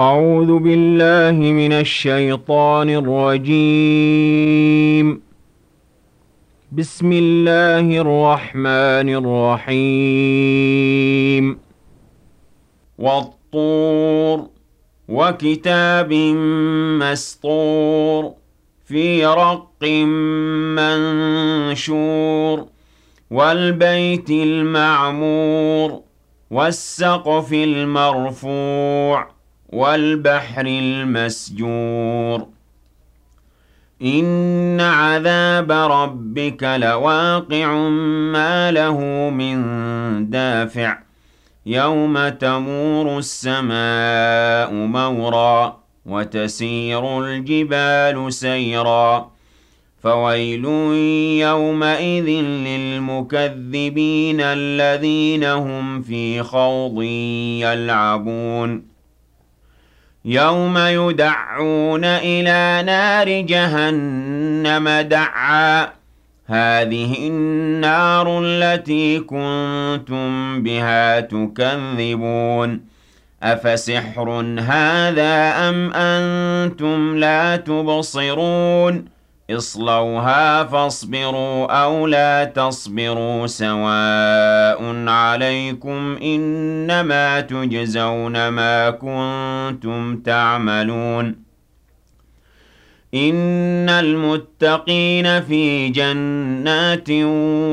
أعوذ بالله من الشيطان الرجيم. بسم الله الرحمن الرحيم. والطور وكتاب مسطور في رق منشور والبيت المعمور والسقف المرفوع. والبحر المسجور. إن عذاب ربك لواقع ما له من دافع. يوم تمور السماء مورا وتسير الجبال سيرا. فويل يومئذ للمكذبين الذين هم في خوض يلعبون. يوم يدعون إلى نار جهنم دعا. هذه النار التي كنتم بها تكذبون. أفسحر هذا أم أنتم لا تبصرون؟ اصلوها فاصبروا أو لا تصبروا سواء عليكم إنما تجزون ما كنتم تعملون إن المتقين في جنات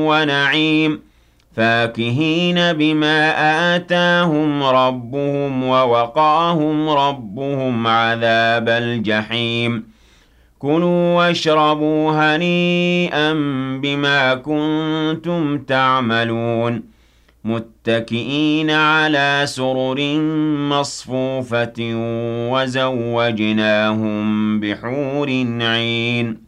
ونعيم فاكهين بما آتاهم ربهم ووقاهم ربهم عذاب الجحيم كُلُوا وَاشْرَبُوا هَنِيئًا بِمَا كُنتُمْ تَعْمَلُونَ مُتَّكِئِينَ عَلَىٰ سُرُرٍ مَّصْفُوفَةٍ وَزَوَّجْنَاهُم بِحُورٍ عِينٍ.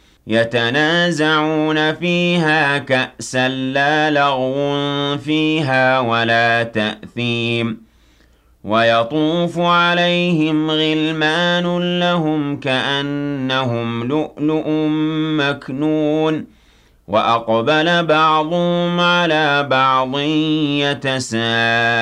يتنازعون فيها كأسا لا لغو فيها ولا تأثيم ويطوف عليهم غلمان لهم كأنهم لؤلؤ مكنون وأقبل بعضهم على بعض يتساءلون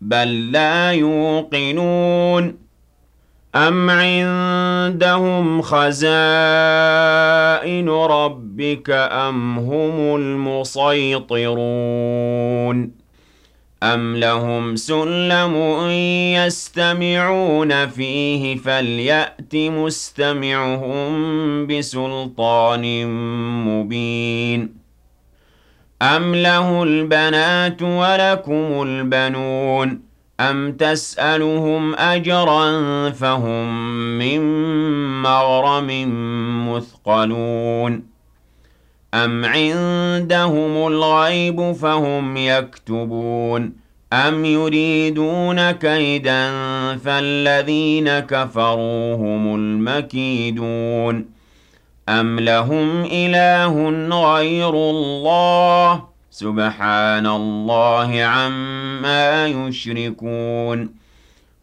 بل لا يوقنون. أم عندهم خزائن ربك أم هم المسيطرون؟ أم لهم سلم يستمعون فيه فليأت مستمعهم بسلطان مبين. أَمْ لَهُ الْبَنَاتُ وَلَكُمُ الْبَنُونَ أَمْ تَسْأَلُهُمْ أَجْرًا فَهُم مِّن مَّغْرَمٍ مُّثْقَلُونَ أَمْ عِندَهُمُ الْغَيْبُ فَهُمْ يَكْتُبُونَ أَمْ يُرِيدُونَ كَيْدًا فَالَّذِينَ كَفَرُوا هُمُ الْمَكِيدُونَ أَمْ لَهُمْ إِلَٰهٌ غَيْرُ اللَّهِ سُبْحَانَ اللَّهِ عَمَّا يُشْرِكُونَ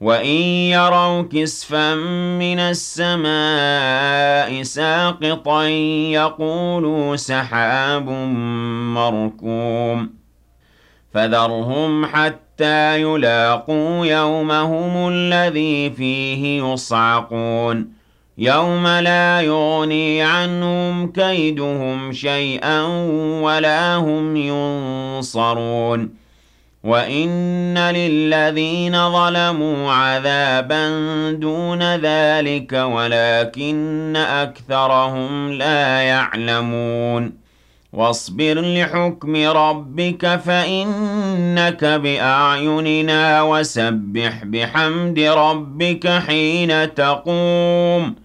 وَإِن يَرَوْا كِسْفًا مِّنَ السَّمَاءِ سَاقِطًا يَقُولُوا سَحَابٌ مَّرْكُومٌ فَذَرْهُمْ حَتَّىٰ يُلَاقُوا يَوْمَهُمُ الَّذِي فِيهِ يُصْعَقُونَ يَوْمَ لَا يُغْنِي عَنْهُمْ كَيْدُهُمْ شَيْئًا وَلَا هُمْ يُنصَرُونَ. وَإِنَّ لِلَّذِينَ ظَلَمُوا عَذَابًا دُونَ ذَٰلِكَ وَلَٰكِنَّ أَكْثَرَهُمْ لَا يَعْلَمُونَ. وَاصْبِرْ لِحُكْمِ رَبِّكَ فَإِنَّكَ بِأَعْيُنِنَا وَسَبِّحْ بِحَمْدِ رَبِّكَ حِينَ تَقُومُ.